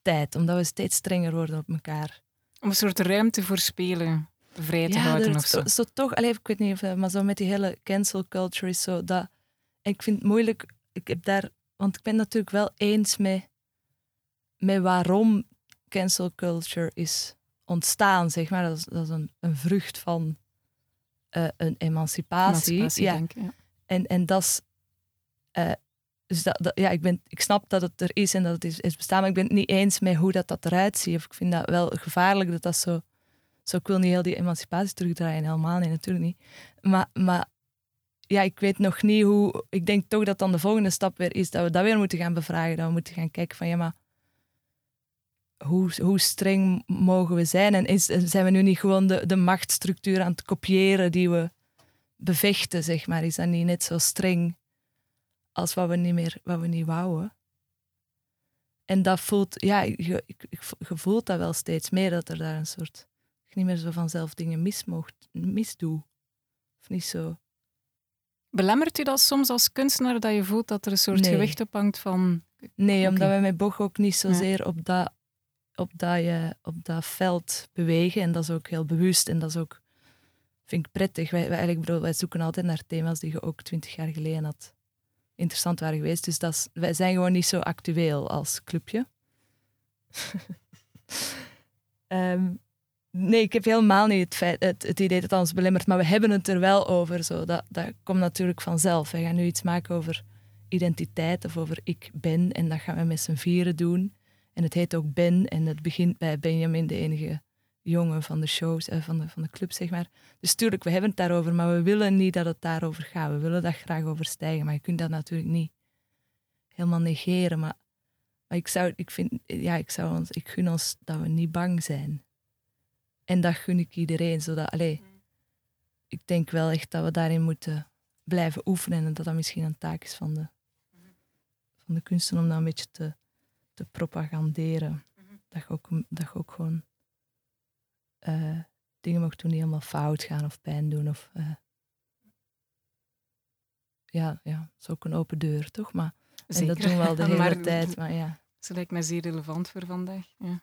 tijd. Omdat we steeds strenger worden op elkaar. Om een soort ruimte voor spelen vrij te ja, houden of zo. zo, toch, allee, ik weet niet of, eh, maar zo met die hele cancel culture is zo dat. Ik vind het moeilijk, ik heb daar, want ik ben het natuurlijk wel eens met, met waarom cancel culture is ontstaan, zeg maar. Dat is, dat is een, een vrucht van eh, een emancipatie. Emancipatie, ja. denk ja. En, en dat is. eh, dus dat, dat- ja, ik, ben, ik snap dat het er is en dat het is, is bestaan, maar ik ben het niet eens met hoe dat, dat eruit ziet. Of ik vind dat wel gevaarlijk dat dat zo. Zo, ik wil niet heel die emancipatie terugdraaien, helemaal niet, natuurlijk niet. Maar, maar ja, ik weet nog niet hoe. Ik denk toch dat dan de volgende stap weer is dat we dat weer moeten gaan bevragen. Dat we moeten gaan kijken van ja, maar hoe, hoe streng mogen we zijn? En is, zijn we nu niet gewoon de, de machtsstructuur aan het kopiëren die we bevechten, zeg maar? Is dat niet net zo streng als wat we niet meer wat we niet wouden? En dat voelt, ja, je, je voelt dat wel steeds meer, dat er daar een soort, niet meer zo vanzelf dingen mis misdoe. Of niet zo. Belemmert u dat soms als kunstenaar dat je voelt dat er een soort Nee. gewicht op hangt van... Nee, omdat we met Boch ook niet Ja. zozeer op, dat, op, dat je, op dat veld bewegen. En dat is ook heel bewust en dat is ook, vind ik prettig. Wij, wij, eigenlijk, bedoel, wij zoeken altijd naar thema's die je ook twintig jaar geleden had interessant waren geweest. Dus dat is, wij zijn gewoon niet zo actueel als clubje. Ehm, nee, ik heb helemaal niet het, feit, het, het idee dat dat ons belemmert, maar we hebben het er wel over. Zo. Dat, dat komt natuurlijk vanzelf. We gaan nu iets maken over identiteit of over ik ben. En dat gaan we met z'n vieren doen. En het heet ook Ben. En het begint bij Benjamin, de enige jongen van de shows, eh, van, de, van de club, zeg maar. Dus tuurlijk, we hebben het daarover, maar we willen niet dat het daarover gaat. We willen dat graag overstijgen, maar je kunt dat natuurlijk niet helemaal negeren. Maar, ik zou, ik vind, ja, ik zou ons, ik gun ons dat we niet bang zijn. En dat gun ik iedereen, zodat, allee, ik denk wel echt dat we daarin moeten blijven oefenen en dat dat misschien een taak is van de, van de kunsten om dat een beetje te, te propaganderen. Dat, je ook, dat je ook gewoon eh, dingen mag doen die helemaal fout gaan of pijn doen. Of, eh, ja, ja, dat is ook een open deur, toch? Maar, en dat doen we al de hele Maar tijd. Maar ja. Dat lijkt mij zeer relevant voor vandaag. Ja.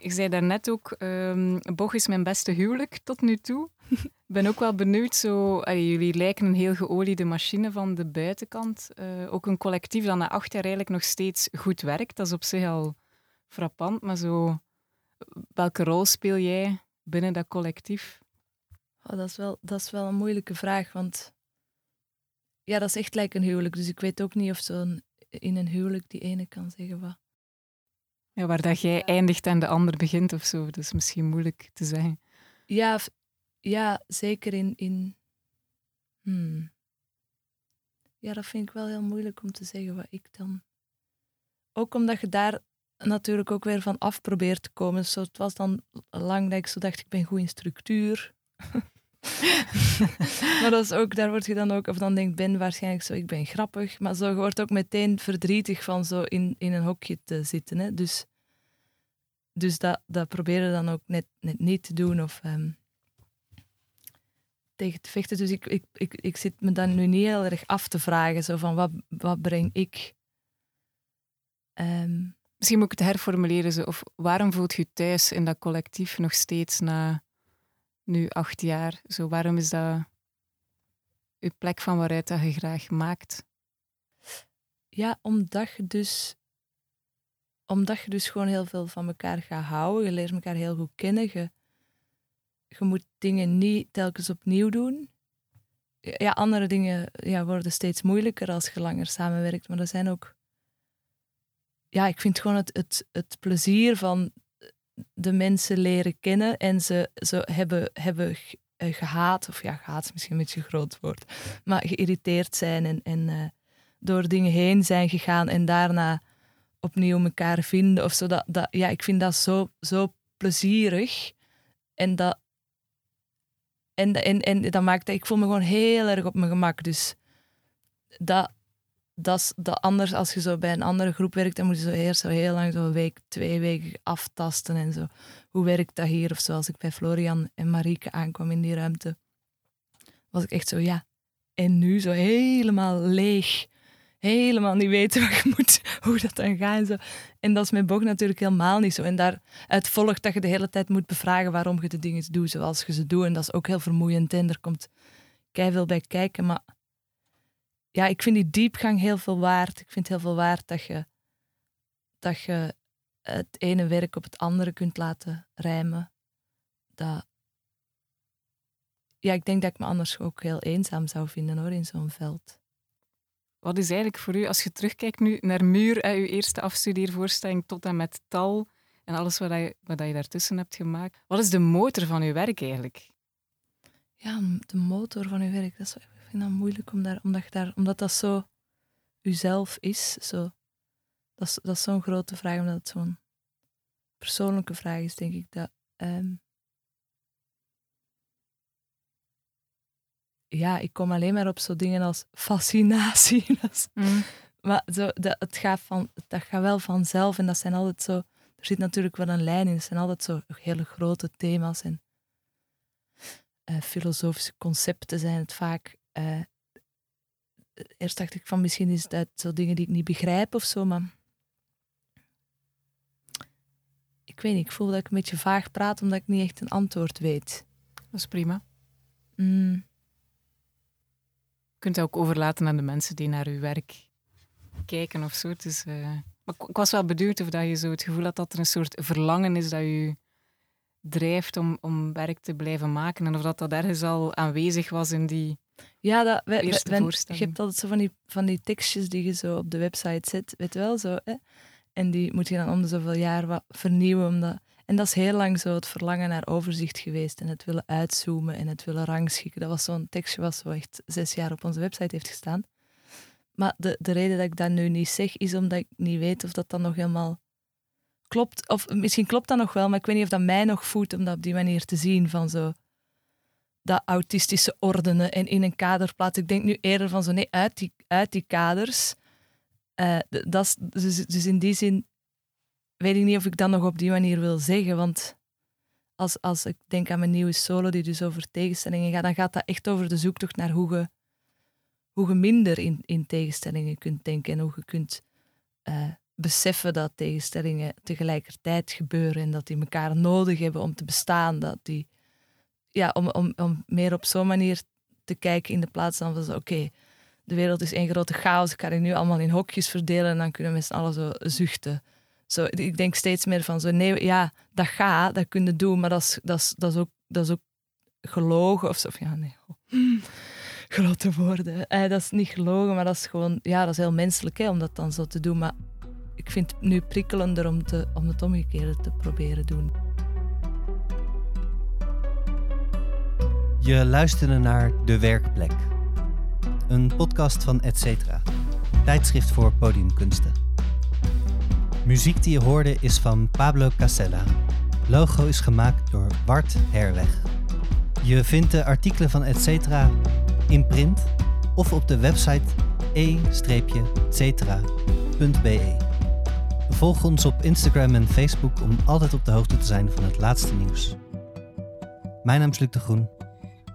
Ik zei daarnet ook, ehm Boch is mijn beste huwelijk tot nu toe. Ik ben ook wel benieuwd, zo, jullie lijken een heel geoliede machine van de buitenkant. Eh, ook een collectief dat na acht jaar eigenlijk nog steeds goed werkt. Dat is op zich al frappant, maar zo, welke rol speel jij binnen dat collectief? Oh, dat, is wel, dat is wel een moeilijke vraag, want ja, dat is echt lijkt een huwelijk. Dus ik weet ook niet of zo'n in een huwelijk die ene kan zeggen wat. Ja, waar dat jij eindigt en de ander begint of zo. Dat is misschien moeilijk te zeggen. Ja, ja zeker in. in hmm. Ja, dat vind ik wel heel moeilijk om te zeggen wat ik dan. Ook omdat je daar natuurlijk ook weer van af probeert te komen. Zo, het was dan lang dat ik zo dacht, ik ben goed in structuur. maar dat is ook, daar word je dan ook, of dan denkt Ben waarschijnlijk zo, ik ben grappig. Maar zo, je wordt ook meteen verdrietig van zo in, in een hokje te zitten. Hè? Dus, dus dat, dat proberen dan ook net, net niet te doen. Of, ehm, tegen te vechten. Dus ik, ik, ik, ik zit me dan nu niet heel erg af te vragen, zo van wat, wat breng ik? Ehm, Misschien moet ik het herformuleren. Zo. Of waarom voelt je thuis in dat collectief nog steeds na nu acht jaar? Zo, waarom is dat uw plek van waaruit dat je graag maakt? ja, omdat je dus omdat je dus gewoon heel veel van elkaar gaat houden. Je leert elkaar heel goed kennen. Je, je moet dingen niet telkens opnieuw doen. Ja, andere dingen ja, worden steeds moeilijker als je langer samenwerkt. Maar er zijn ook... Ja, ik vind gewoon het, het, het plezier van de mensen leren kennen en ze, ze hebben, hebben eh, gehaat, of ja, gehaat is misschien een beetje een groot woord, maar geïrriteerd zijn en, en uh, door dingen heen zijn gegaan en daarna opnieuw elkaar vinden of zo. Dat, dat, ja, ik vind dat zo, zo plezierig en dat, en, en, en dat maakt dat ik voel me gewoon heel erg op mijn gemak. Dus dat, dat is dat anders als je zo bij een andere groep werkt, dan moet je zo eerst zo heel lang, zo een week, twee weken aftasten en zo. Hoe werkt dat hier? Of zoals ik bij Florian en Marieke aankwam in die ruimte, was ik echt zo, ja. En nu zo helemaal leeg. Helemaal niet weten wat je moet, hoe dat dan gaat en zo. En dat is met Bog natuurlijk helemaal niet zo. En daaruit volgt dat je de hele tijd moet bevragen waarom je de dingen doet zoals je ze doet. En dat is ook heel vermoeiend en er komt veel bij kijken. Maar ja, ik vind die diepgang heel veel waard. Ik vind heel veel waard dat je, dat je het ene werk op het andere kunt laten rijmen. Dat, ja, ik denk dat ik me anders ook heel eenzaam zou vinden hoor, in zo'n veld. Wat is eigenlijk voor u, als je terugkijkt nu naar Muur, uw eerste afstudeervoorstelling tot en met Tal en alles wat je, wat je daartussen hebt gemaakt, wat is de motor van uw werk eigenlijk? Ja, de motor van uw werk, dat is vind dat moeilijk om daar, omdat, je daar, omdat dat zo uzelf is. Zo. Dat is, dat is zo'n grote vraag, omdat het zo'n persoonlijke vraag is, denk ik. Dat, ehm, ja, ik kom alleen maar op zo dingen als fascinatie. Mm. Maar zo, dat, het gaat van, dat gaat wel vanzelf en dat zijn altijd zo. Er zit natuurlijk wel een lijn in. Het zijn altijd zo hele grote thema's en uh, filosofische concepten zijn het vaak. Uh, eerst dacht ik van misschien is dat zo dingen die ik niet begrijp of zo, maar ik weet niet, ik voel dat ik een beetje vaag praat omdat ik niet echt een antwoord weet. Dat is prima. Mm. Je kunt het ook overlaten aan de mensen die naar uw werk kijken of zo. Dus, uh, maar ik, was wel benieuwd of dat je zo het gevoel had dat er een soort verlangen is dat je drijft om, om werk te blijven maken en of dat dat ergens al aanwezig was in die ja, dat, we, je hebt altijd zo van die, van die tekstjes die je zo op de website zet, weet wel, zo. Hè? En die moet je dan om de zoveel jaar wat vernieuwen. Omdat, en dat is heel lang zo het verlangen naar overzicht geweest en het willen uitzoomen en het willen rangschikken. Dat was zo'n tekstje wat zo echt zes jaar op onze website heeft gestaan. Maar de, de reden dat ik dat nu niet zeg, is omdat ik niet weet of dat dan nog helemaal klopt. Of misschien klopt dat nog wel, maar ik weet niet of dat mij nog voedt om dat op die manier te zien. Van zo, dat autistische ordenen en in een kader plaatsen. Ik denk nu eerder van zo, nee, uit die, uit die kaders. Uh, dat is, dus, dus in die zin weet ik niet of ik dat nog op die manier wil zeggen. Want als, als ik denk aan mijn nieuwe solo, die dus over tegenstellingen gaat, dan gaat dat echt over de zoektocht naar hoe je, hoe minder in, in tegenstellingen kunt denken en hoe je kunt uh, beseffen dat tegenstellingen tegelijkertijd gebeuren en dat die elkaar nodig hebben om te bestaan. Dat die ja, om, om, om meer op zo'n manier te kijken in de plaats van van oké, de wereld is één grote chaos, ik ga die nu allemaal in hokjes verdelen en dan kunnen z'n allen zo zuchten. Zo, ik denk steeds meer van zo, nee, ja, dat gaat, dat kun je doen, maar dat is, dat is, dat is, ook, dat is ook gelogen of zo. Ja, nee. Grote woorden. Eh, dat is niet gelogen, maar dat is gewoon, ja, dat is heel menselijk hè, om dat dan zo te doen. Maar ik vind het nu prikkelender om, te, om het omgekeerde te proberen doen. Je luisterde naar De Werkplek, een podcast van Etcetera, tijdschrift voor podiumkunsten. Muziek die je hoorde is van Pablo Casella. Logo is gemaakt door Bart Herweg. Je vindt de artikelen van Etcetera in print of op de website e-cetera.be. Volg ons op Instagram en Facebook om altijd op de hoogte te zijn van het laatste nieuws. Mijn naam is Luc de Groen.